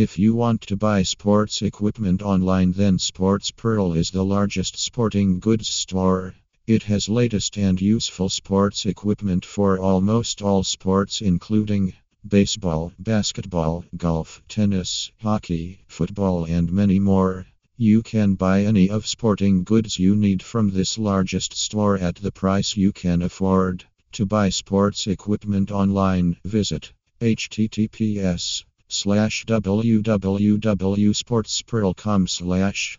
If you want to buy sports equipment online, then Sports Pearl is the largest sporting goods store. It has latest and useful sports equipment for almost all sports, including baseball, basketball, golf, tennis, hockey, football, and many more. You can buy any of sporting goods you need from this largest store at the price you can afford. To buy sports equipment online, visit https slash www.sportspearl.com slash